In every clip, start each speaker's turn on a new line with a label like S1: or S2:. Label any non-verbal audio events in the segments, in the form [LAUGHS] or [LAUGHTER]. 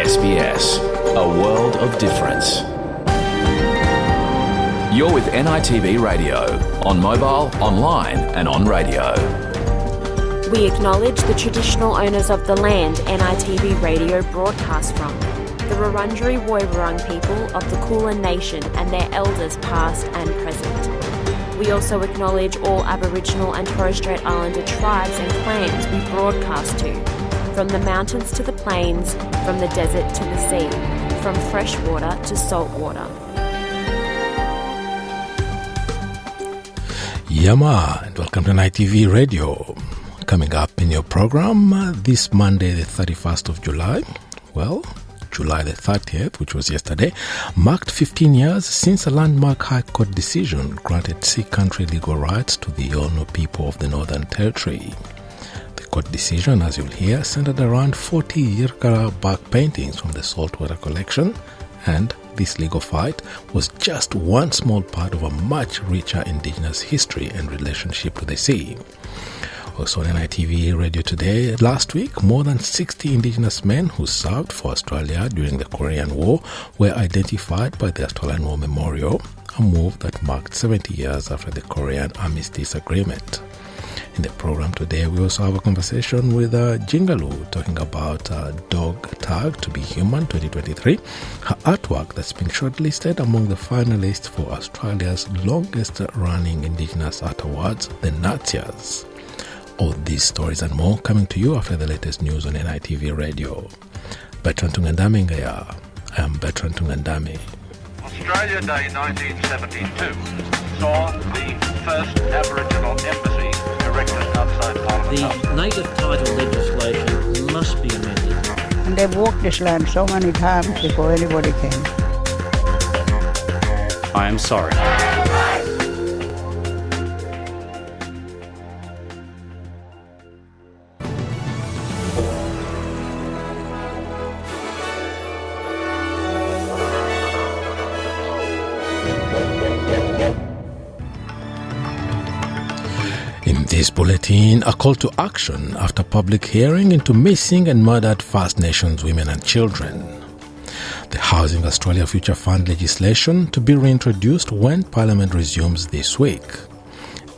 S1: SBS, a world of difference. You're with NITV Radio, on mobile, online, and on radio.
S2: We acknowledge the traditional owners of the land NITV radio broadcasts from, the Wurundjeri Woiwurrung people of the Kulin Nation and their elders past and present. We also acknowledge all Aboriginal and Torres Strait Islander tribes and clans we broadcast to, from the mountains to the plains, from the desert to the sea, from fresh water to salt water.
S3: Yama, and welcome to NITV Radio. Coming up in your program uh, this Monday, the 31st of July. Well, July the 30th, which was yesterday, marked 15 years since a landmark High Court decision granted sea country legal rights to the Yolngu people of the Northern Territory. Court decision, as you'll hear, centered around 40 Yirrkala bark paintings from the saltwater collection, and this legal fight was just one small part of a much richer Indigenous history and relationship to the sea. Also on NITV Radio Today, last week, more than 60 Indigenous men who served for Australia during the Korean War were identified by the Australian War Memorial, a move that marked 70 years after the Korean Armistice Agreement. In the program today, we also have a conversation with uh, Jingaloo talking about uh, Dog Tag to Be Human 2023, her artwork that's been shortlisted among the finalists for Australia's longest running Indigenous Art Awards, the Natsias. All these stories and more coming to you after the latest news on NITV Radio. Bertrand Tungandame Ngaya. I am Bertrand Tungandame.
S4: Australia Day 1972 saw the first Aboriginal embassy erected outside Parliament House.
S5: The native title legislation must be amended.
S6: And they've walked this land so many times before anybody came.
S7: I am sorry.
S3: Bulletin, a call to action after public hearing into missing and murdered First Nations women and children. The Housing Australia Future Fund legislation to be reintroduced when Parliament resumes this week.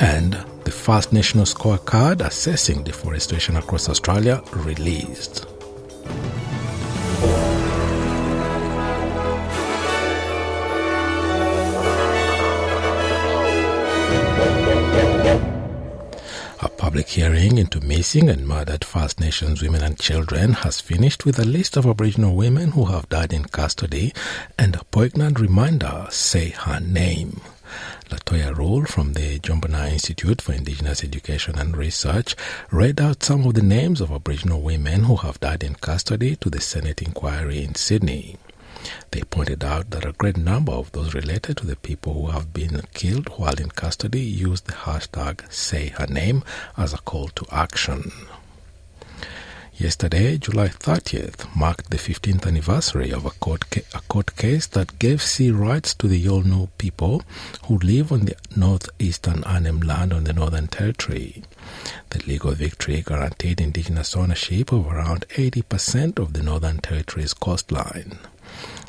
S3: And the First National Scorecard assessing deforestation across Australia released. Public hearing into missing and murdered First Nations women and children has finished with a list of Aboriginal women who have died in custody and a poignant reminder say her name. Latoya Rule from the Jumbunna Institute for Indigenous Education and Research read out some of the names of Aboriginal women who have died in custody to the Senate inquiry in Sydney. They pointed out that a great number of those related to the people who have been killed while in custody used the hashtag SayHerName as a call to action. Yesterday, July 30th, marked the 15th anniversary of a court, ca- a court case that gave sea rights to the Yolngu people who live on the northeastern Arnhem land on the Northern Territory. The legal victory guaranteed Indigenous ownership of around 80% of the Northern Territory's coastline.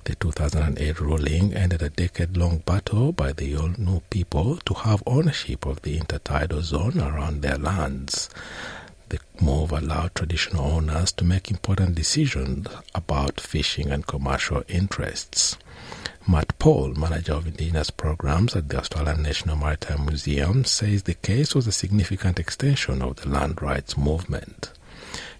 S3: The 2008 ruling ended a decade long battle by the Yolngu people to have ownership of the intertidal zone around their lands. The move allowed traditional owners to make important decisions about fishing and commercial interests. Matt Poll, manager of Indigenous programs at the Australian National Maritime Museum, says the case was a significant extension of the land rights movement.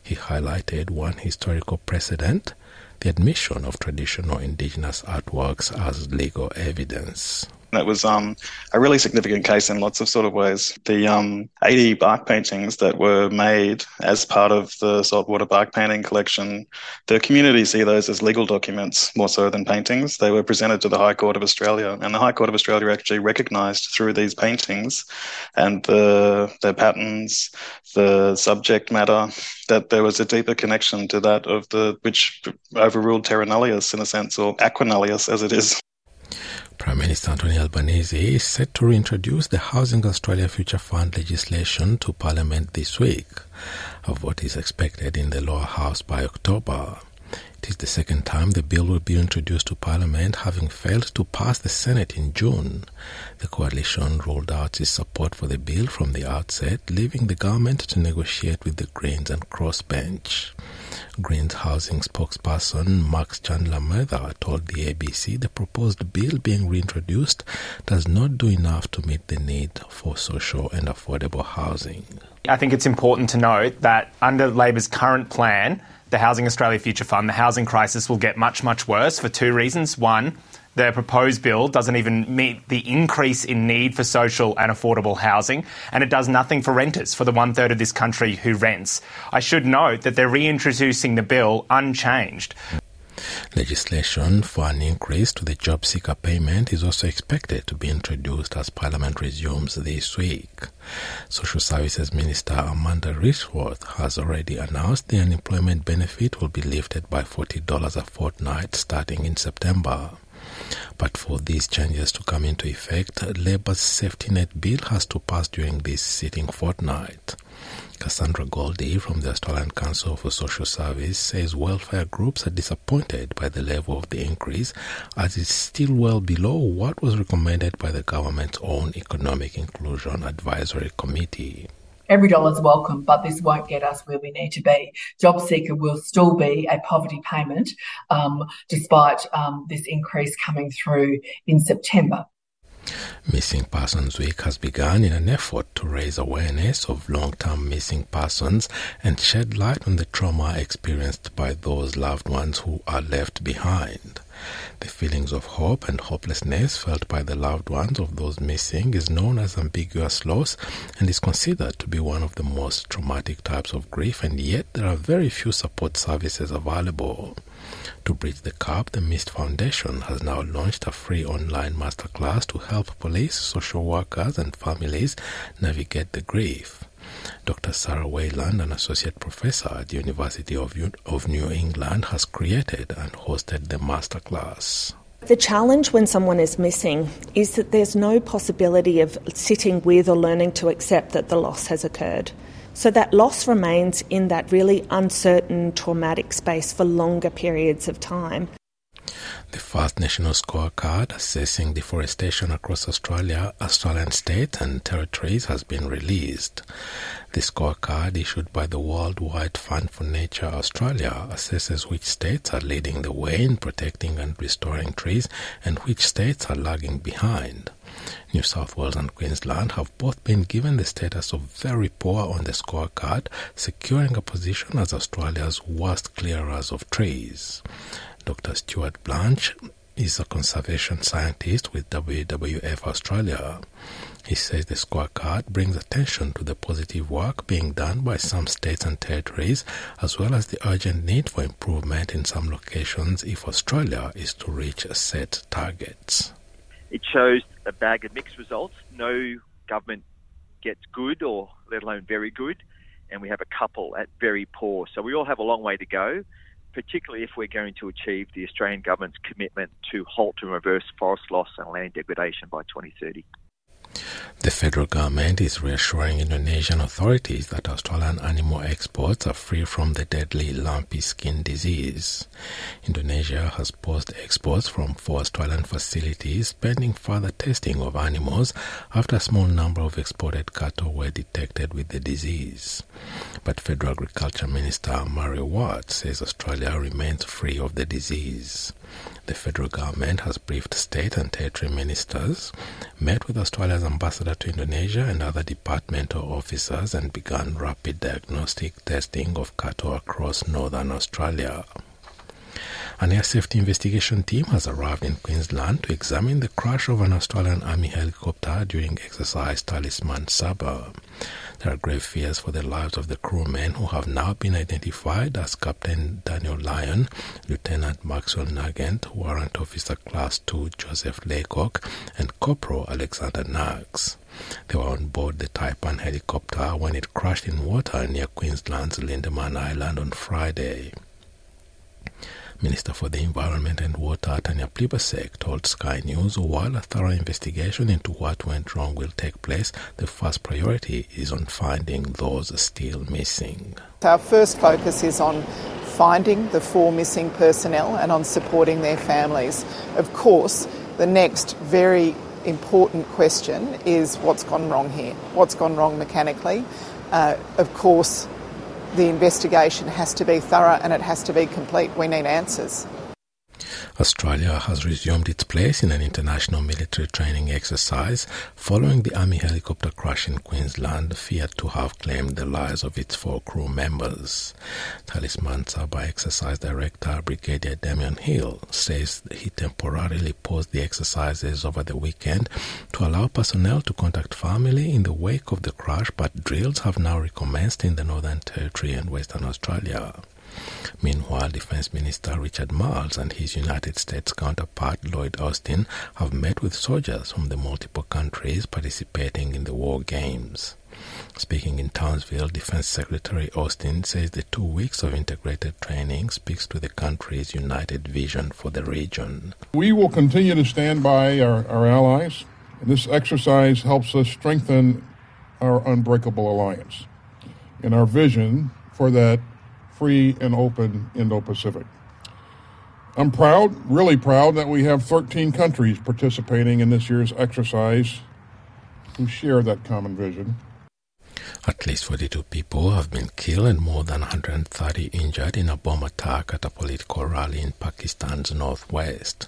S3: He highlighted one historical precedent the admission of traditional Indigenous artworks as legal evidence.
S8: It was um, a really significant case in lots of sort of ways. The um, 80 bark paintings that were made as part of the saltwater bark painting collection, the community see those as legal documents more so than paintings. They were presented to the High Court of Australia, and the High Court of Australia actually recognised through these paintings and the their patterns, the subject matter, that there was a deeper connection to that of the which overruled terra nullius in a sense, or aqua nullius as it is.
S3: Prime Minister Anthony Albanese is set to reintroduce the Housing Australia Future Fund legislation to Parliament this week. A vote is expected in the lower house by October. It is the second time the bill will be introduced to Parliament, having failed to pass the Senate in June. The coalition rolled out its support for the bill from the outset, leaving the government to negotiate with the Greens and Crossbench. Greens housing spokesperson Max Chandler Mather told the ABC the proposed bill being reintroduced does not do enough to meet the need for social and affordable housing.
S7: I think it's important to note that under Labor's current plan, the Housing Australia Future Fund, the housing crisis will get much, much worse for two reasons. One, the proposed bill doesn't even meet the increase in need for social and affordable housing, and it does nothing for renters, for the one third of this country who rents. I should note that they're reintroducing the bill unchanged.
S3: Legislation for an increase to the job seeker payment is also expected to be introduced as Parliament resumes this week. Social Services Minister Amanda Rishworth has already announced the unemployment benefit will be lifted by $40 a fortnight starting in September. But for these changes to come into effect, Labour's safety net bill has to pass during this sitting fortnight. Cassandra Goldie from the Australian Council for Social Service says welfare groups are disappointed by the level of the increase as it's still well below what was recommended by the government's own Economic Inclusion Advisory Committee
S9: every dollar is welcome, but this won't get us where we need to be. Job seeker will still be a poverty payment um, despite um, this increase coming through in September.
S3: Missing Persons Week has begun in an effort to raise awareness of long-term missing persons and shed light on the trauma experienced by those loved ones who are left behind. The feelings of hope and hopelessness felt by the loved ones of those missing is known as ambiguous loss and is considered to be one of the most traumatic types of grief, and yet there are very few support services available. To bridge the gap, the Mist Foundation has now launched a free online masterclass to help police, social workers, and families navigate the grief. Dr. Sarah Wayland, an associate professor at the University of, of New England, has created and hosted the masterclass.
S10: The challenge when someone is missing is that there's no possibility of sitting with or learning to accept that the loss has occurred. So that loss remains in that really uncertain, traumatic space for longer periods of time.
S3: The first national scorecard assessing deforestation across Australia, Australian states and territories has been released. The scorecard issued by the Worldwide Fund for Nature Australia assesses which states are leading the way in protecting and restoring trees and which states are lagging behind. New South Wales and Queensland have both been given the status of very poor on the scorecard, securing a position as Australia's worst clearers of trees. Dr. Stuart Blanch is a conservation scientist with WWF Australia. He says the scorecard brings attention to the positive work being done by some states and territories, as well as the urgent need for improvement in some locations if Australia is to reach set targets.
S11: It shows a bag of mixed results. No government gets good or let alone very good, and we have a couple at very poor. So we all have a long way to go, particularly if we're going to achieve the Australian government's commitment to halt and reverse forest loss and land degradation by 2030.
S3: The federal government is reassuring Indonesian authorities that Australian animal exports are free from the deadly lumpy skin disease. Indonesia has paused exports from four Australian facilities pending further testing of animals after a small number of exported cattle were detected with the disease. But Federal Agriculture Minister Murray Watt says Australia remains free of the disease. The federal government has briefed state and territory ministers, met with Australia's ambassador to Indonesia and other departmental officers, and begun rapid diagnostic testing of cattle across northern Australia. An air safety investigation team has arrived in Queensland to examine the crash of an Australian Army helicopter during exercise Talisman Sabre. There are grave fears for the lives of the crewmen who have now been identified as Captain Daniel Lyon, Lieutenant Maxwell Nugent, Warrant Officer Class 2 Joseph Laycock, and Corporal Alexander Naggs. They were on board the Taipan helicopter when it crashed in water near Queensland's Lindeman Island on Friday. Minister for the Environment and Water Tanya Plibersek told Sky News while a thorough investigation into what went wrong will take place, the first priority is on finding those still missing.
S12: Our first focus is on finding the four missing personnel and on supporting their families. Of course, the next very important question is what's gone wrong here? What's gone wrong mechanically? Uh, of course, the investigation has to be thorough and it has to be complete. We need answers.
S3: Australia has resumed its place in an international military training exercise following the Army helicopter crash in Queensland, feared to have claimed the lives of its four crew members. Talisman Sabre Exercise Director Brigadier Damian Hill says he temporarily paused the exercises over the weekend to allow personnel to contact family in the wake of the crash, but drills have now recommenced in the Northern Territory and Western Australia. Meanwhile, Defense Minister Richard Marles and his United States counterpart Lloyd Austin have met with soldiers from the multiple countries participating in the war games. Speaking in Townsville, Defense Secretary Austin says the two weeks of integrated training speaks to the country's united vision for the region.
S13: We will continue to stand by our, our allies. This exercise helps us strengthen our unbreakable alliance and our vision for that free and open Indo Pacific. I'm proud, really proud, that we have 13 countries participating in this year's exercise who share that common vision.
S3: At least 42 people have been killed and more than 130 injured in a bomb attack at a political rally in Pakistan's northwest.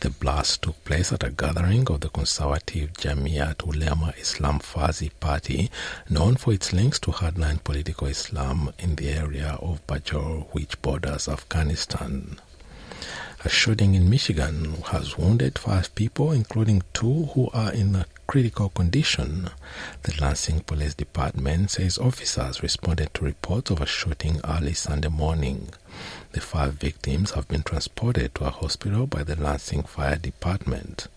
S3: The blast took place at a gathering of the conservative Jamiat Ulema Islam Fazl party, known for its links to hardline political Islam in the area of Bajaur, which borders Afghanistan. A shooting in Michigan has wounded five people, including two who are in a critical condition. The Lansing Police Department says officers responded to reports of a shooting early Sunday morning. The five victims have been transported to a hospital by the Lansing Fire Department.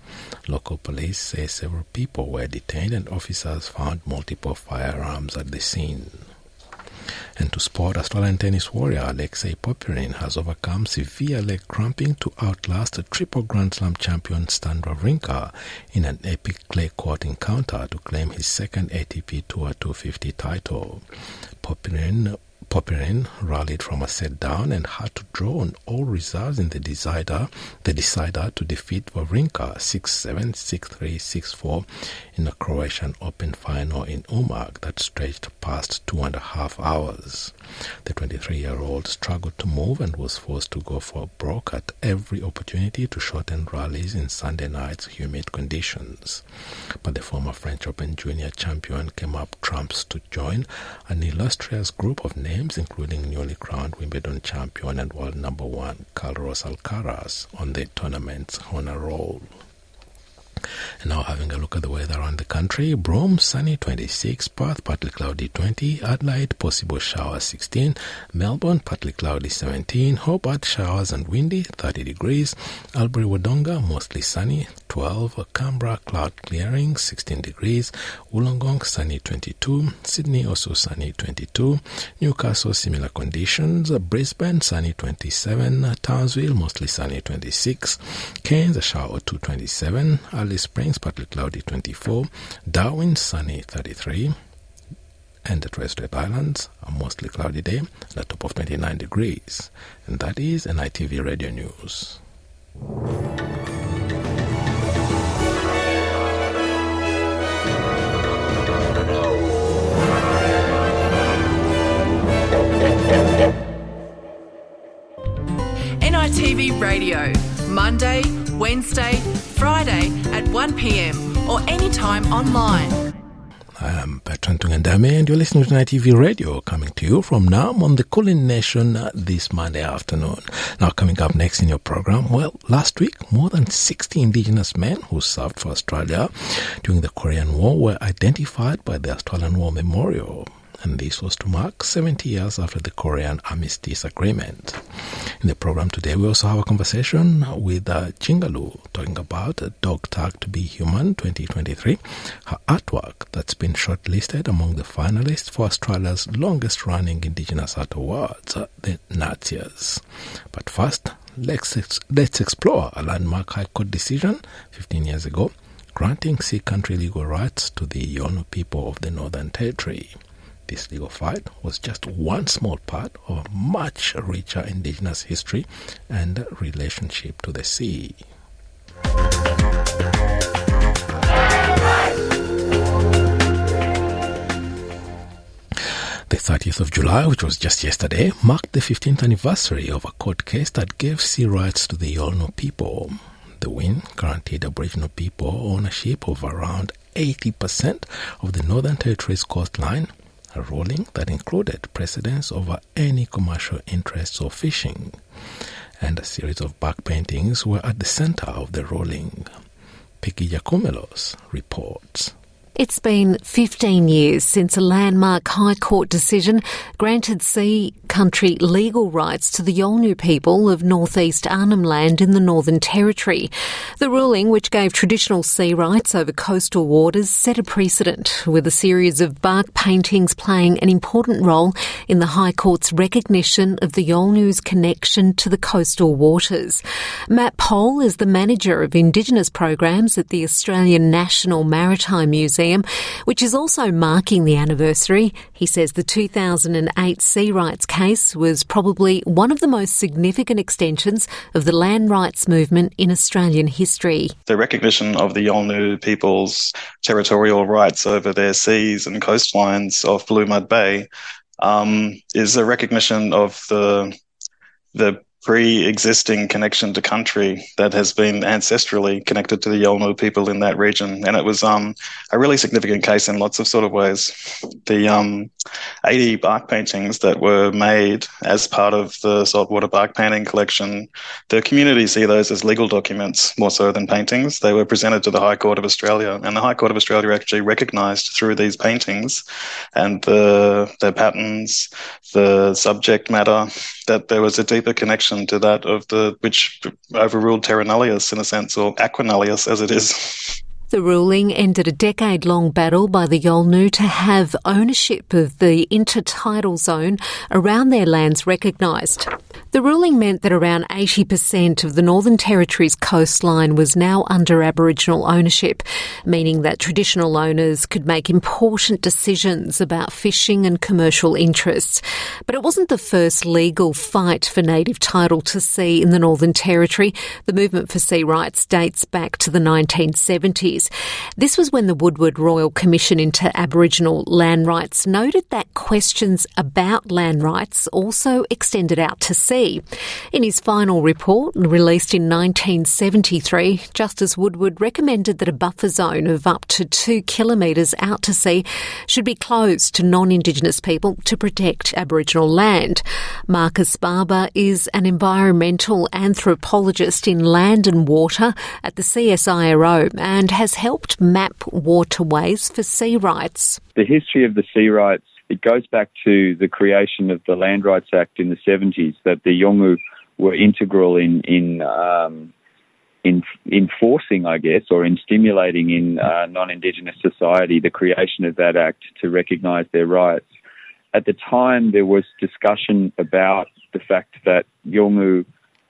S3: Local police say several people were detained and officers found multiple firearms at the scene. And to sport, Australian tennis warrior Alexei Popyrin has overcome severe leg cramping to outlast a triple Grand Slam champion Stan Wawrinka in an epic clay court encounter to claim his second ATP Tour 250 title. Popyrin Popyrin rallied from a set down and had to draw on all reserves in the decider, the decider to defeat Wawrinka 6-7, 6-3, 6-4 in a Croatian Open final in Umag that stretched past two and a half hours. The 23-year-old struggled to move and was forced to go for broke at every opportunity to shorten rallies in Sunday night's humid conditions. But the former French Open junior champion came up trumps to join an illustrious group of names, including newly crowned Wimbledon champion and world number one Carlos Alcaraz, on the tournament's honor roll. Now having a look at the weather around the country. Broome, sunny 26, Perth, partly cloudy 20, Adelaide, possible showers 16, Melbourne, partly cloudy 17, Hobart, showers and windy 30 degrees, Albury Wodonga, mostly sunny 12, Canberra, cloud clearing 16 degrees, Wollongong, sunny 22, Sydney, also sunny 22, Newcastle, similar conditions, Brisbane, sunny 27, Townsville, mostly sunny 26, Cairns, a shower 227, Alice Springs, partly cloudy 24, Darwin, sunny 33, and the Torres Strait Islands, a mostly cloudy day, at top of 29 degrees. And that is NITV Radio News.
S14: NITV Radio, Monday, Wednesday, Friday at 1pm or anytime online.
S3: I am Bertrand Tungandame and you're listening to NITV Radio coming to you from Naarm on the Kulin Nation uh, this Monday afternoon. Now coming up next in your program, well, last week more than 60 indigenous men who served for Australia during the Korean War were identified by the Australian War Memorial and this was to mark 70 years after the Korean Armistice Agreement. In the program today, we also have a conversation with uh, Jingalu talking about a Dog Tag to Be Human 2023, her artwork that's been shortlisted among the finalists for Australia's longest running Indigenous Art Awards, uh, the Natsias. But first, let's, ex- let's explore a landmark High Court decision 15 years ago granting Sea country legal rights to the Yolngu people of the Northern Territory. This legal fight was just one small part of a much richer indigenous history and relationship to the sea. The 30th of July, which was just yesterday, marked the 15th anniversary of a court case that gave sea rights to the Yolngu people. The win guaranteed Aboriginal people ownership of around 80% of the Northern Territory's coastline, a ruling that included precedence over any commercial interests or fishing. And a series of back paintings were at the center of the ruling. Peggy Giakoumelos reports.
S15: It's been 15 years since a landmark High Court decision granted Sea country legal rights to the Yolngu people of northeast Arnhem Land in the Northern Territory. The ruling, which gave traditional sea rights over coastal waters, set a precedent, with a series of bark paintings playing an important role in the High Court's recognition of the Yolngu's connection to the coastal waters. Matt Poll is the manager of Indigenous programs at the Australian National Maritime Museum Museum, which is also marking the anniversary. He says the 2008 sea rights case was probably one of the most significant extensions of the land rights movement in Australian history.
S8: The recognition of the Yolngu people's territorial rights over their seas and coastlines of Blue Mud Bay um, is a recognition of the the pre-existing connection to country that has been ancestrally connected to the Yolngu people in that region, and it was um, a really significant case in lots of sort of ways. The um, 80 bark paintings that were made as part of the saltwater bark painting collection, the community see those as legal documents more so than paintings. They were presented to the High Court of Australia, and the High Court of Australia actually recognised through these paintings and the their patterns, the subject matter, that there was a deeper connection to that of the which overruled terra nullius in a sense, or aqua nullius as it is.
S15: The ruling ended a decade long battle by the Yolngu to have ownership of the intertidal zone around their lands recognised. The ruling meant that around 80% of the Northern Territory's coastline was now under Aboriginal ownership, meaning that traditional owners could make important decisions about fishing and commercial interests. But it wasn't the first legal fight for native title to sea in the Northern Territory. The movement for sea rights dates back to the 1970s. This was when the Woodward Royal Commission into Aboriginal Land Rights noted that questions about land rights also extended out to sea. In his final report, released in 1973, Justice Woodward recommended that a buffer zone of up to two kilometres out to sea should be closed to non Indigenous people to protect Aboriginal land. Marcus Barber is an environmental anthropologist in land and water at the CSIRO and has helped map waterways for sea rights.
S16: The history of the sea rights it goes back to the creation of the Land Rights Act in the 70s that the Yolngu were integral in in um, in enforcing, I guess, or in stimulating in uh, non-Indigenous society the creation of that act to recognise their rights. At the time, there was discussion about the fact that Yolngu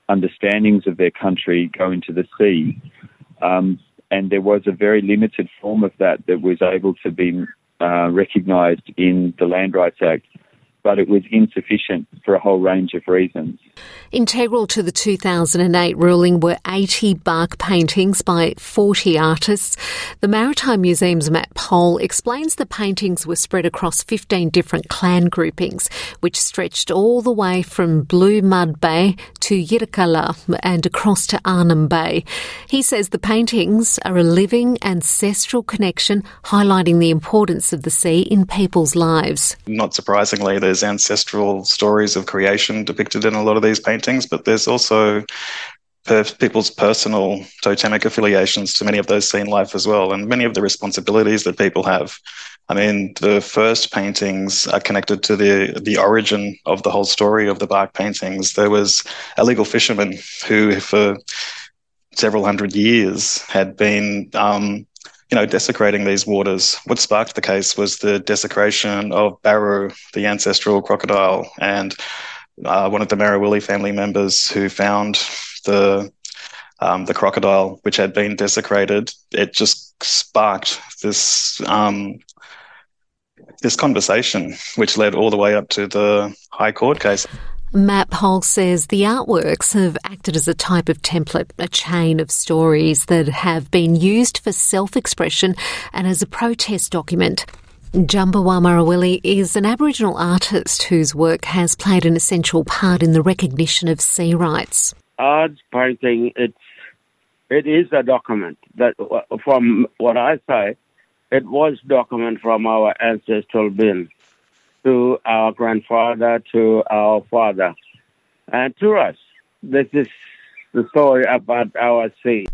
S16: understandings of their country go into the sea, um, and there was a very limited form of that that was able to be uh, recognised in the Land Rights Act, but it was insufficient for a whole range of reasons.
S15: Integral to the 2008 ruling were 80 bark paintings by 40 artists. The Maritime Museum's Matt Poll explains the paintings were spread across 15 different clan groupings, which stretched all the way from Blue Mud Bay to Yirrkala and across to Arnhem Bay. He says the paintings are a living ancestral connection, highlighting the importance of the sea in people's lives.
S8: Not surprisingly, there's ancestral stories of creation depicted in a lot of these paintings, but there's also people's personal totemic affiliations to many of those seen life as well, and many of the responsibilities that people have. I mean, the first paintings are connected to the the origin of the whole story of the bark paintings. There was a legal fisherman who, for several hundred years, had been um, you know, desecrating these waters. What sparked the case was the desecration of Baru, the ancestral crocodile, and uh, one of the Marawili family members who found the um, the crocodile, which had been desecrated, it just sparked this um, this conversation, which led all the way up to the High Court case.
S15: Matt Poll says the artworks have acted as a type of template, a chain of stories that have been used for self expression and as a protest document. Djambawa Marawili is an Aboriginal artist whose work has played an essential part in the recognition of sea rights.
S17: Art painting, it's it is a document that, uh, from what I say, it was document from our ancestral being to our grandfather, to our father, and to us. This is the story about our sea.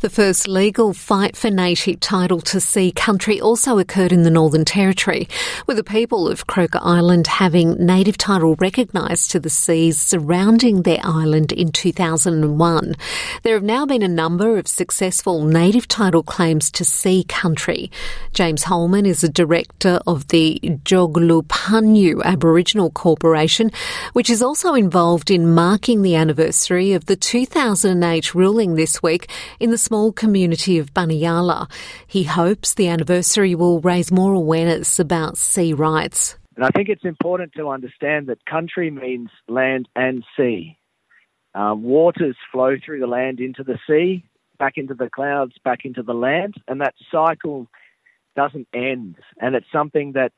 S15: The first legal fight for native title to sea country also occurred in the Northern Territory, with the people of Croker Island having native title recognised to the seas surrounding their island in 2001. There have now been a number of successful native title claims to sea country. James Holman is a director of the Joglupanyu Aboriginal Corporation, which is also involved in marking the anniversary of the 2008 ruling this week in the small community of Baniyala. He hopes the anniversary will raise more awareness about sea rights.
S18: And I think it's important to understand that country means land and sea. Uh, waters flow through the land into the sea, back into the clouds, back into the land, and that cycle doesn't end. And it's something that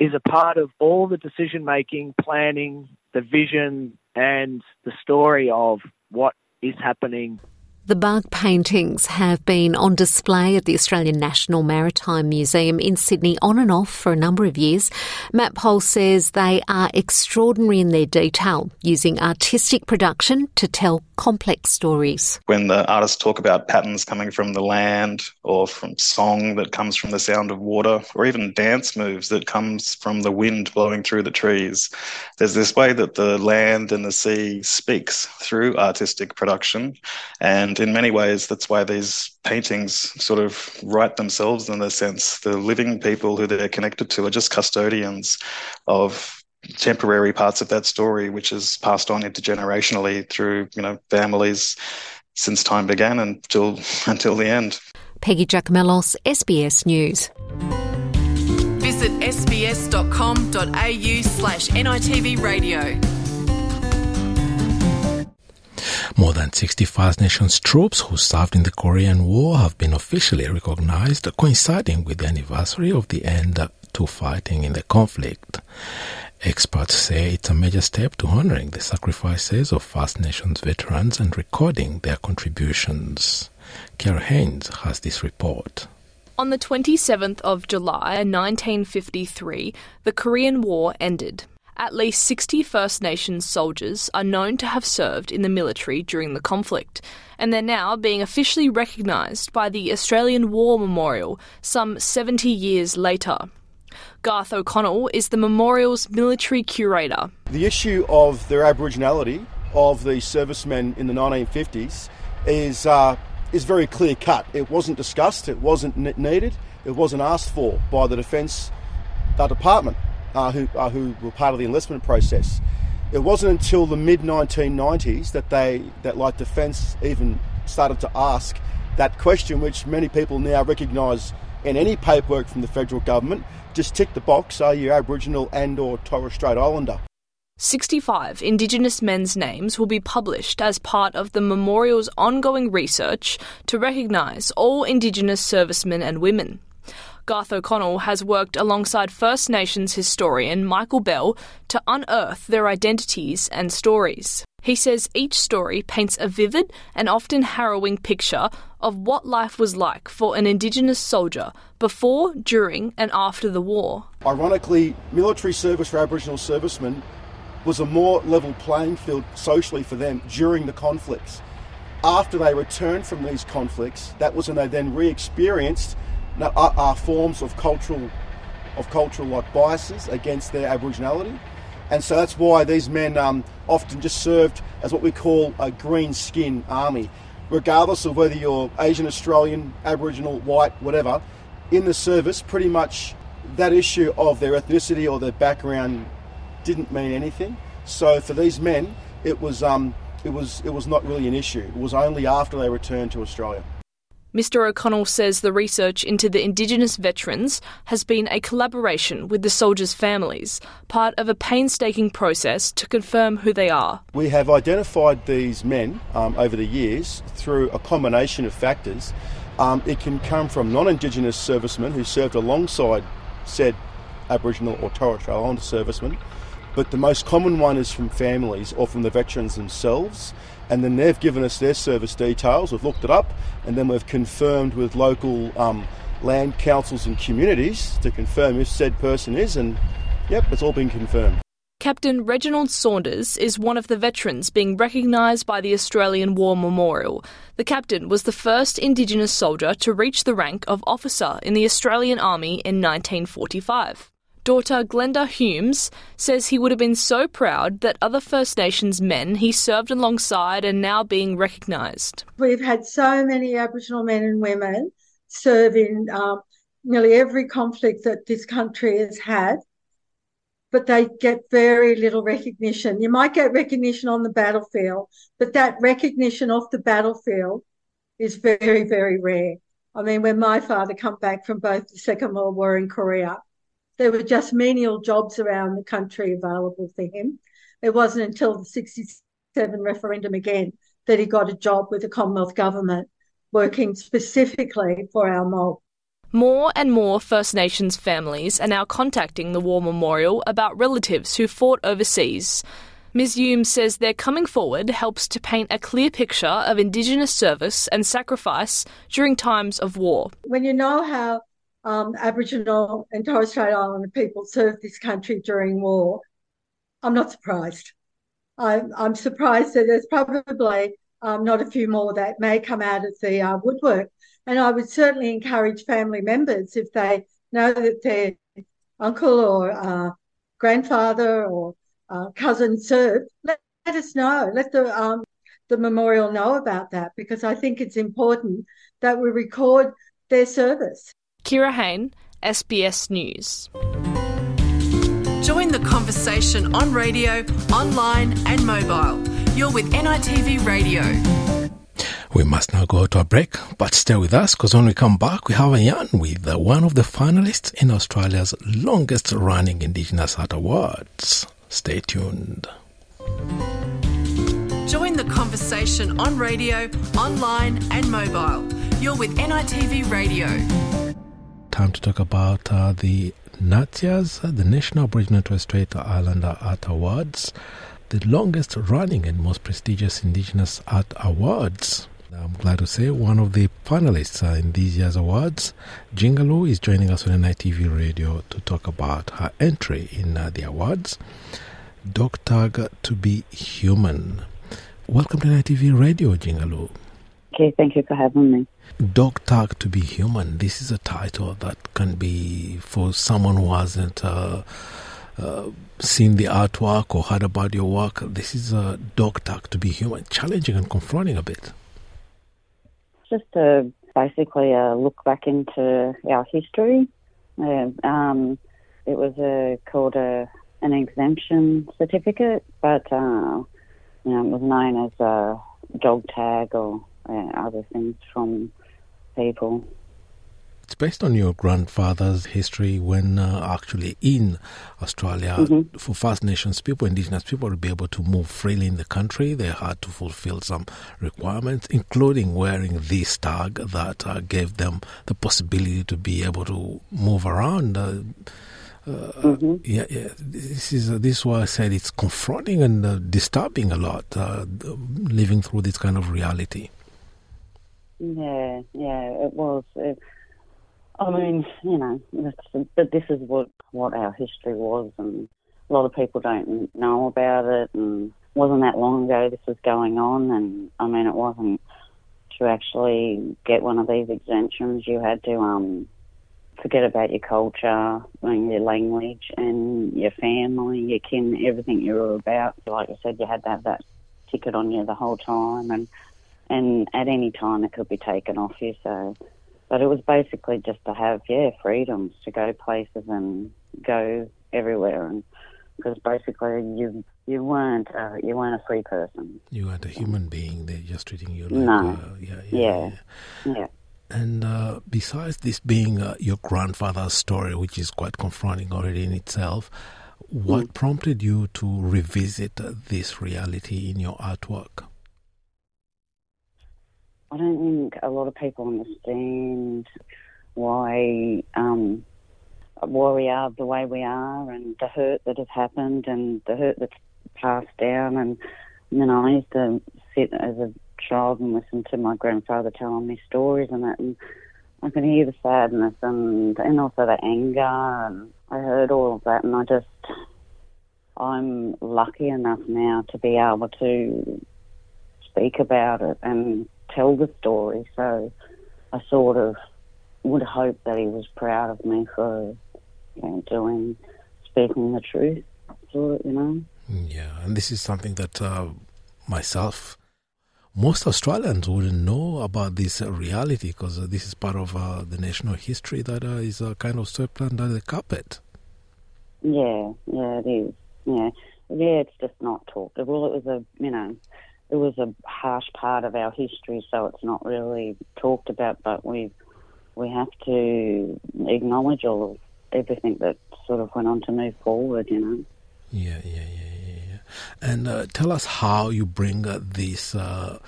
S18: is a part of all the decision making, planning, the vision, and the story of what is happening
S15: the bark paintings have been on display at the Australian National Maritime Museum in Sydney on and off for a number of years. Matt Poll says they are extraordinary in their detail, using artistic production to tell complex stories.
S8: When the artists talk about patterns coming from the land or from song that comes from the sound of water or even dance moves that comes from the wind blowing through the trees, there's this way that the land and the sea speaks through artistic production and and in many ways, that's why these paintings sort of write themselves in a sense. The living people who they're connected to are just custodians of temporary parts of that story, which is passed on intergenerationally through, you know, families since time began until [LAUGHS] until the end.
S15: Peggy Giakoumelos, SBS News.
S14: Visit sbs.com.au slash nitv radio.
S3: More than 60 First Nations troops who served in the Korean War have been officially recognized, coinciding with the anniversary of the end to fighting in the conflict. Experts say it's a major step to honoring the sacrifices of First Nations veterans and recording their contributions. Kara Haynes has this report.
S19: On the 27th of July 1953, the Korean War ended. At least 60 First Nations soldiers are known to have served in the military during the conflict, and they're now being officially recognised by the Australian War Memorial some 70 years later. Garth O'Connell is the memorial's military curator.
S20: The issue of their Aboriginality of the servicemen in the 1950s is, uh, is very clear cut. It wasn't discussed, it wasn't needed, it wasn't asked for by the Defence Department uh, who, uh, who were part of the enlistment process. It wasn't until the mid 1990s that they that like defence even started to ask that question, which many people now recognise in any paperwork from the federal government. Just tick the box: Are you Aboriginal and/or Torres Strait Islander?
S19: 65 Indigenous men's names will be published as part of the memorial's ongoing research to recognise all Indigenous servicemen and women. Garth O'Connell has worked alongside First Nations historian Michael Bell to unearth their identities and stories. He says each story paints a vivid and often harrowing picture of what life was like for an Indigenous soldier before, during, and after the war.
S20: Ironically, military service for Aboriginal servicemen was a more level playing field socially for them during the conflicts. After they returned from these conflicts, that was when they then re experienced are, are forms of cultural of cultural like biases against their Aboriginality. And so that's why these men um, often just served as what we call a green skin army. Regardless of whether you're Asian, Australian, Aboriginal, white, whatever, in the service, pretty much that issue of their ethnicity or their background didn't mean anything. So for these men, it was um, it was it was not really an issue. It was only after they returned to Australia.
S19: Mr O'Connell says the research into the Indigenous veterans has been a collaboration with the soldiers' families, part of a painstaking process to confirm who they are.
S20: We have identified these men um, over the years through a combination of factors. Um, it can come from non Indigenous servicemen who served alongside said Aboriginal or Torres Strait Islander servicemen, but the most common one is from families or from the veterans themselves and then they've given us their service details. We've looked it up, and then we've confirmed with local um, land councils and communities to confirm if said person is, and yep, it's all been confirmed.
S19: Captain Reginald Saunders is one of the veterans being recognised by the Australian War Memorial. The captain was the first Indigenous soldier to reach the rank of officer in the Australian Army in 1945. Daughter Glenda Humes says he would have been so proud that other First Nations men he served alongside are now being recognised.
S21: We've had so many Aboriginal men and women serve in um, nearly every conflict that this country has had, but they get very little recognition. You might get recognition on the battlefield, but that recognition off the battlefield is very, very rare. I mean, when my father come back from both the Second World War and Korea, there were just menial jobs around the country available for him. It wasn't until the 67 referendum again that he got a job with the Commonwealth Government working specifically for our mob.
S19: More and more First Nations families are now contacting the War Memorial about relatives who fought overseas. Ms. Hume says their coming forward helps to paint a clear picture of Indigenous service and sacrifice during times of war.
S21: When you know how um, Aboriginal and Torres Strait Islander people served this country during war, I'm not surprised. I'm, I'm surprised that there's probably um, not a few more that may come out of the uh, woodwork. And I would certainly encourage family members if they know that their uncle or uh, grandfather or uh, cousin served, let, let, us know. Let the um, the memorial know about that because I think it's important that we record their service.
S19: Kira Hain, SBS News.
S14: Join the conversation on radio, online, and mobile. You're with NITV Radio.
S3: We must now go to a break, but stay with us because when we come back, we have a yarn with one of the finalists in Australia's longest running Indigenous Art Awards. Stay tuned.
S14: Join the conversation on radio, online, and mobile. You're with NITV Radio
S3: time to talk about uh, the NATIAs, the National Aboriginal Torres Strait Islander Art Awards, the longest running and most prestigious Indigenous Art Awards. I'm glad to say one of the finalists uh, in this year's awards, Jingaloo, is joining us on NITV Radio to talk about her entry in uh, the awards. Dog to be Human. Welcome to NITV Radio, Jingaloo.
S22: Okay, thank you for having me.
S3: Dog Tag to be Human. This is a title that can be for someone who hasn't uh, uh, seen the artwork or heard about your work. This is a Dog Tag to be Human, challenging and confronting a bit.
S22: Just a, basically a look back into our history. Uh, um, it was a, called a, an exemption certificate, but uh, you know, it was known as a dog tag or uh, other things from people.
S3: It's based on your grandfather's history when uh, actually in Australia,
S22: mm-hmm.
S3: for First Nations people, Indigenous people to be able to move freely in the country, they had to fulfill some requirements, including wearing this tag that uh, gave them the possibility to be able to move around. Uh, uh
S22: mm-hmm.
S3: Yeah, yeah. This is uh, this is why I said it's confronting and uh, disturbing a lot, uh, living through this kind of reality.
S22: Yeah, yeah, it was. It, I mean, you know, but this is what what our history was, and a lot of people don't know about it. And wasn't that long ago this was going on, and I mean, it wasn't to actually get one of these exemptions. You had to um forget about your culture, and your language, and your family, your kin, everything you were about. Like I said, you had to have that ticket on you the whole time, and and at any time it could be taken off you. So, but it was basically just to have yeah freedoms to go places and go everywhere, and because basically you you weren't uh, you weren't a free person.
S3: You weren't a human being. They're just treating you like
S22: No.
S3: uh, yeah,
S22: Yeah. Yeah.
S3: And uh, besides this being uh, your grandfather's story, which is quite confronting already in itself, what
S22: Mm.
S3: prompted you to revisit this reality in your artwork?
S22: I don't think a lot of people understand why um, why we are the way we are, and the hurt that has happened, and the hurt that's passed down. And you know, I used to sit as a child and listen to my grandfather telling me stories and that, and I could hear the sadness and and also the anger, and I heard all of that, and I just I'm lucky enough now to be able to speak about it and tell the story. So I sort of would hope that he was proud of me for you know, doing, speaking the truth, sort of, you know.
S3: Yeah, and this is something that uh, myself, most Australians wouldn't know about this uh, reality because uh, this is part of uh, the national history that uh, is uh, kind of swept under the carpet.
S22: Yeah, yeah, it is. Yeah, yeah, it's just not talked. Well, it was a, you know, it was a harsh part of our history, so it's not really talked about. But we, we have to acknowledge all of everything that sort of went on to move forward. You know.
S3: Yeah, yeah, yeah, yeah. And uh, tell us how you bring uh, this uh,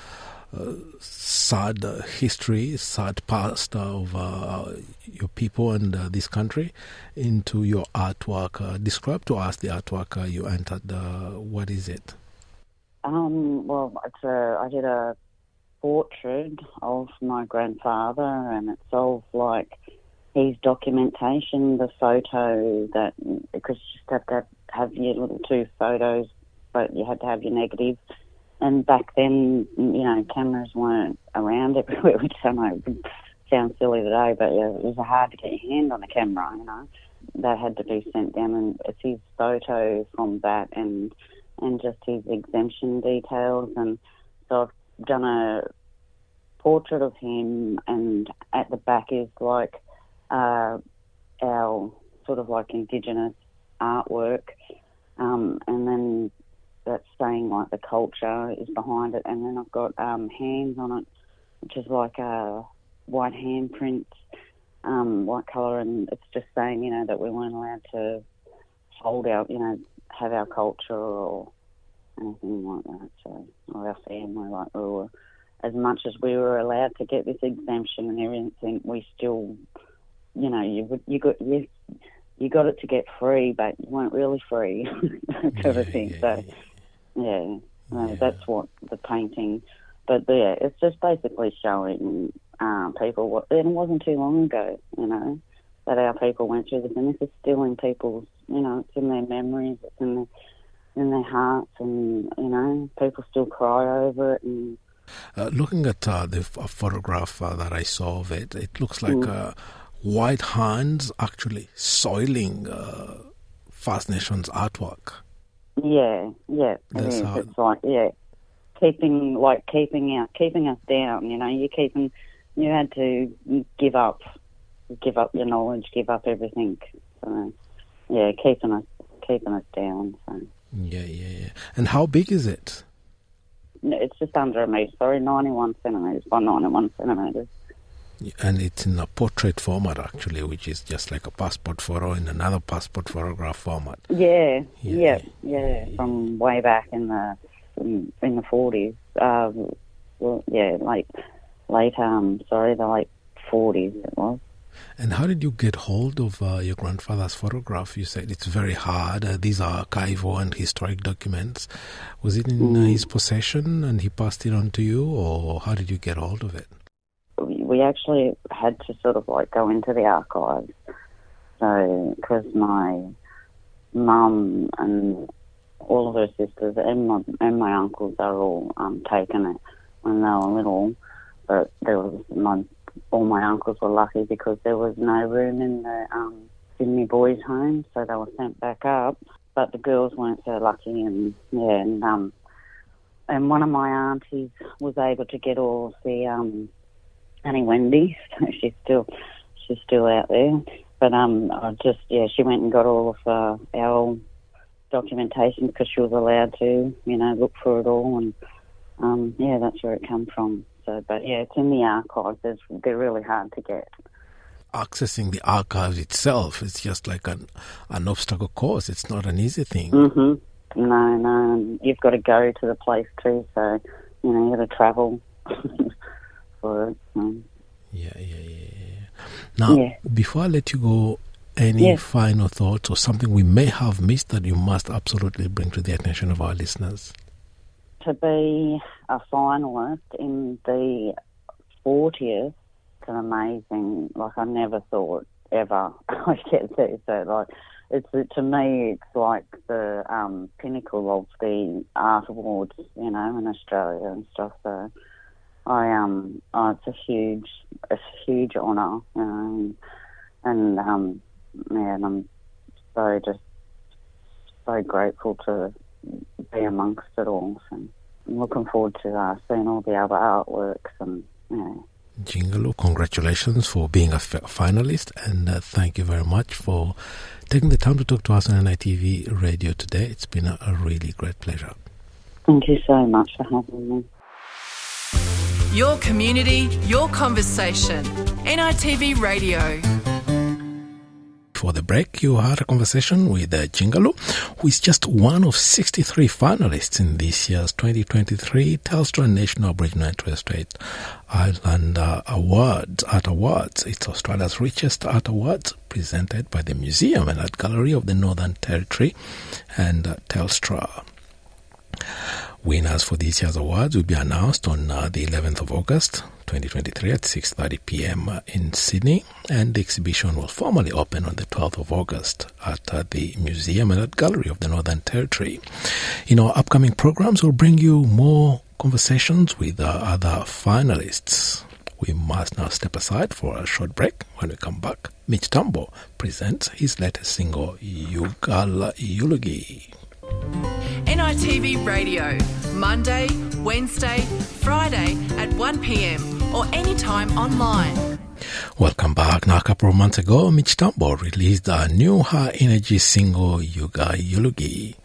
S3: uh, sad history, sad past of uh, your people and uh, this country into your artwork. Describe to us the artwork you entered. What is it?
S22: Um, well, it's a, I did a portrait of my grandfather, and it's all like his documentation, the photo that because you just have to have your little two photos, but you had to have your negative. And back then, you know, cameras weren't around [LAUGHS] everywhere, which I know sounds silly today, but yeah, it was hard to get your hand on a camera, you know. That had to be sent down, and it's his photo from that, and and just his exemption details, and so I've done a portrait of him, and at the back is like uh, our sort of like Indigenous artwork, um, and then that's saying like the culture is behind it, and then I've got um, hands on it, which is like a white handprint, um, white colour, and it's just saying you know that we weren't allowed to hold out, you know have our culture or anything like that. So or our family, like we were as much as we were allowed to get this exemption and everything, we still, you know, you would you got you you got it to get free, but you weren't really free, [LAUGHS] sort of thing. so yeah, no, that's what the painting. But yeah, it's just basically showing um, people what. And it wasn't too long ago, you know, that our people went through this, and this is still in people's, you know, it's in their memories, it's in their in their hearts, and you know, people still cry over it, and
S3: Uh, looking at uh, the f- photograph uh, that I saw of it, it looks like
S22: Mm.
S3: uh, white hands actually soiling uh, First Nations artwork.
S22: Yeah, yeah, it
S3: That's
S22: is.
S3: how-
S22: It's like yeah, keeping like keeping out, keeping us down. You know, you keeping, you had to give up, give up your knowledge, give up everything. So yeah, keeping us, keeping us down. So
S3: Yeah, yeah, yeah. And how big is it?
S22: No, it's just under a metre. Sorry, ninety-one centimetres by ninety-one centimetres.
S3: And it's in a portrait format, actually, which is just like a passport photo in another passport photograph format.
S22: Yeah,
S3: Yeah.
S22: yeah, yeah, From way back in the in, in the forties. Um, well, yeah, like late um, sorry, the late forties it was.
S3: And how did you get hold of uh, your grandfather's photograph? You said it's very hard. Uh, these are archival and historic documents. Was it in uh,
S22: Mm.
S3: his possession and he passed it on to you, or how did you get hold of it?
S22: We we actually had to sort of like go into the archives. So, because my mum and all of her sisters and my and my uncles are all um, taken it when they were little, but there was my all my uncles were lucky because there was no room in the um, Sydney boys' home, so they were sent back up. But the girls weren't so lucky, and yeah, and um, and one of my aunties was able to get all the um, Annie Wendy, so [LAUGHS] she's still she's still out there. But um, I just yeah, she went and got all of uh, our documentation because she was allowed to, you know, look for it all, and um, yeah, that's where it come from. So, but yeah, it's in the archives. They're, they're really hard to get.
S3: Accessing the archives itself is just like an an obstacle course. It's not an easy thing.
S22: hmm No, no, you've got to go to the place too. So, you know, you've got to travel [LAUGHS] for it. Um,
S3: Yeah, yeah, yeah, yeah. Now,
S22: Yeah.
S3: before I let you go, any
S22: Yes.
S3: final thoughts or something we may have missed that you must absolutely bring to the attention of our listeners?
S22: To be a finalist in the 40th, it's an amazing, like, I never thought ever [LAUGHS] I'd get there. So, like, it's to me, it's like the um, pinnacle of the art awards, you know, in Australia and stuff. So, I um, oh, it's a huge, a huge honour, and um, and I'm so just so grateful to be amongst it all. So I'm looking forward to uh, seeing all the other artworks and yeah.
S3: Jingaloo, congratulations for being a f- finalist, and uh, thank you very much for taking the time to talk to us on NITV Radio today. It's been a, a really great pleasure.
S22: Thank you so much for having me.
S14: Your community, your conversation. NITV Radio.
S3: Before the break, you had a conversation with uh, Jingaloo, who is just one of 63 finalists in this year's 2023 Telstra National Aboriginal and Torres Strait Islander Awards, Art Awards. It's Australia's richest art awards presented by the Museum and Art Gallery of the Northern Territory and uh, Telstra. Winners for this year's awards will be announced on uh, the 11th of August 2023 at 6:30 p.m. uh, in Sydney, and the exhibition will formally open on the 12th of August at uh, the Museum and Art Gallery of the Northern Territory. In our upcoming programs, we'll bring you more conversations with uh, other finalists. We must now step aside for a short break. When we come back, Mitch Tambo presents his latest single, Yugal Yulugi.
S14: NITV Radio. Monday, Wednesday, Friday at 1pm or anytime online.
S3: Welcome back. Now, a couple of months ago, Mitch Tambo released a new high energy single, Yugal Yulugi.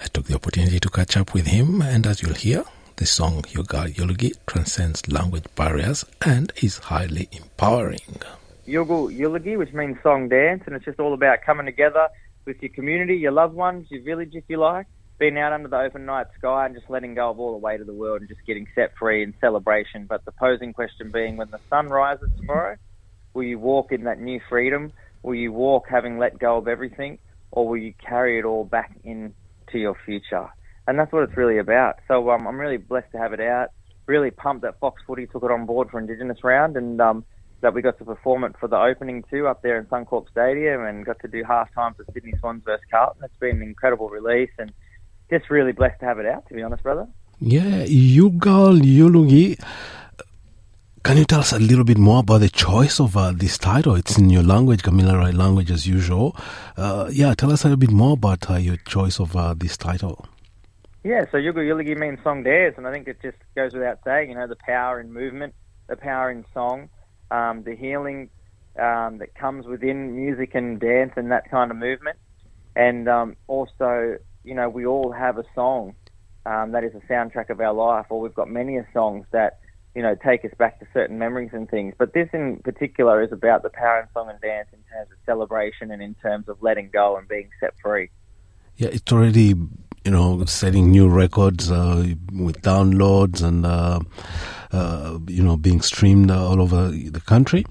S3: I took the opportunity to catch up with him, and as you'll hear, the song Yugal Yulugi transcends language barriers and is highly empowering.
S23: Yugal Yulugi, which means song dance, and it's just all about coming together with your community, your loved ones, your village, if you like, being out under the open night sky and just letting go of all the weight of the world and just getting set free in celebration. But the posing question being, when the sun rises tomorrow, will you walk in that new freedom? Will you walk having let go of everything, or will you carry it all back into your future? And that's what it's really about. So um, I'm really blessed to have it out. Really pumped that Fox Footy took it on board for Indigenous round, and um, that we got to perform it for the opening too up there in Suncorp Stadium, and got to do half time for Sydney Swans versus Carlton. It's been an incredible release, and just really blessed to have it out. To be honest, brother.
S3: Yeah, Yugal Yulugi. Can you tell us a little bit more about the choice of uh, this title? It's in your language, Kamilaroi language, as usual. Uh, yeah, tell us a little bit more about uh, your choice of uh, this title.
S23: Yeah, so Yugal Yulugi means song dance, and I think it just goes without saying, you know, the power in movement, the power in song, um, the healing um, that comes within music and dance and that kind of movement. And um, also, you know, we all have a song um, that is a soundtrack of our life, or we've got many songs that, you know, take us back to certain memories and things. But this in particular is about the power in song and dance in terms of celebration and in terms of letting go and being set free.
S3: Yeah, it's already, you know, setting new records uh, with downloads and, uh, uh, you know, being streamed all over the country.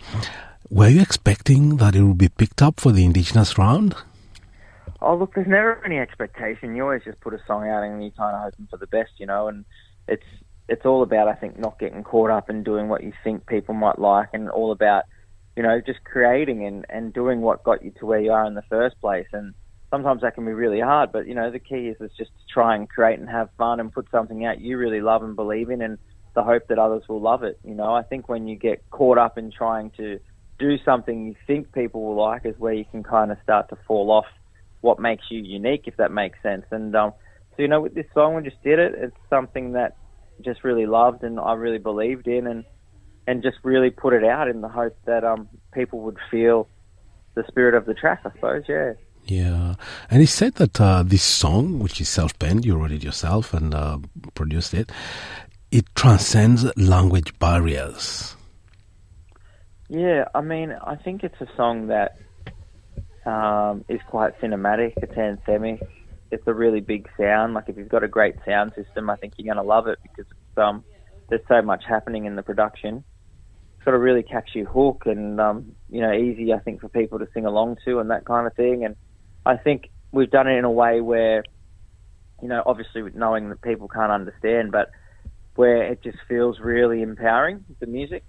S3: Were you expecting that it would be picked up for the Indigenous round?
S23: Oh, look, there's never any expectation. You always just put a song out and you're kind of hoping for the best, you know. And it's it's all about, I think, not getting caught up in doing what you think people might like, and all about, you know, just creating and and doing what got you to where you are in the first place. And sometimes that can be really hard, but you know, the key is is just to try and create and have fun and put something out you really love and believe in, and the hope that others will love it. You know, I think when you get caught up in trying to do something you think people will like is where you can kind of start to fall off what makes you unique, if that makes sense. And um, so, you know, with this song, we just did it. It's something that just really loved and I really believed in, and and just really put it out in the hope that um people would feel the spirit of the track. I suppose, yeah.
S3: Yeah, and he said that uh, this song, which is self-penned, you wrote it yourself and uh, produced it, it transcends language barriers.
S23: Yeah, I mean, I think it's a song that um, is quite cinematic. It's anthemic. It's a really big sound. Like if you've got a great sound system, I think you're going to love it because um, there's so much happening in the production. It's got a really catchy hook and um, you know easy, I think, for people to sing along to and that kind of thing. And I think we've done it in a way where, you know, obviously knowing that people can't understand, but where it just feels really empowering the music.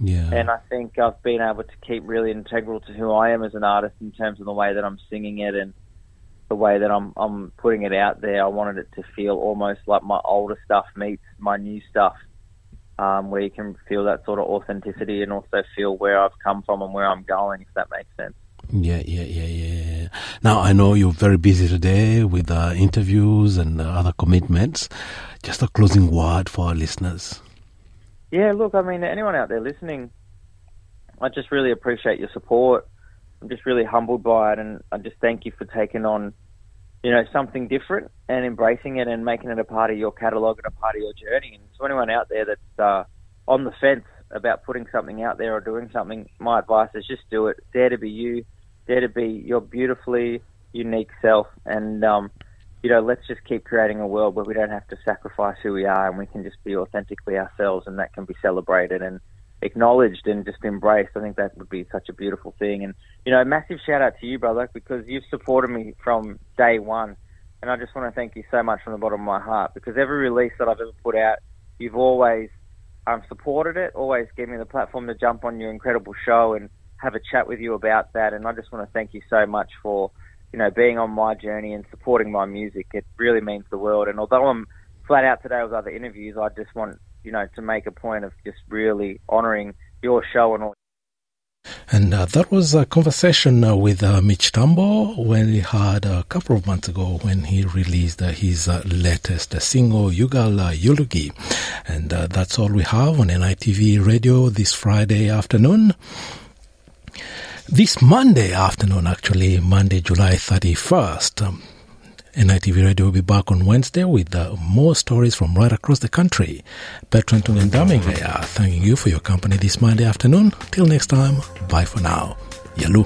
S3: Yeah.
S23: And I think I've been able to keep really integral to who I am as an artist in terms of the way that I'm singing it and the way that I'm I'm putting it out there. I wanted it to feel almost like my older stuff meets my new stuff, um, where you can feel that sort of authenticity and also feel where I've come from and where I'm going, if that makes sense.
S3: Yeah, yeah, yeah, yeah. Now I know you're very busy today with uh, interviews and uh, other commitments. Just a closing word for our listeners.
S23: Yeah, look, I mean, anyone out there listening, I just really appreciate your support. I'm just really humbled by it, and I just thank you for taking on, you know, something different and embracing it and making it a part of your catalogue and a part of your journey. And to anyone out there that's uh, on the fence about putting something out there or doing something, my advice is just do it. Dare to be you. Dare to be your beautifully unique self, and um, you know, let's just keep creating a world where we don't have to sacrifice who we are and we can just be authentically ourselves and that can be celebrated and acknowledged and just embraced. I think that would be such a beautiful thing. And, you know, massive shout out to you, brother, because you've supported me from day one. And I just want to thank you so much from the bottom of my heart because every release that I've ever put out, you've always um, supported it, always given me the platform to jump on your incredible show and have a chat with you about that. And I just want to thank you so much for you know, being on my journey and supporting my music, it really means the world. And although I'm flat out today with other interviews, I just want, you know, to make a point of just really honouring your show and all.
S3: And uh, that was a conversation uh, with uh, Mitch Tambo when he had a couple of months ago when he released uh, his uh, latest single, Yugal Yulugi. And uh, that's all we have on NITV Radio this Friday afternoon. This Monday afternoon, actually, Monday, July 31st, um, NITV Radio will be back on Wednesday with uh, more stories from right across the country. Bertrand Tungendamingaya thanking you for your company this Monday afternoon. Till next time, bye for now. Yalu.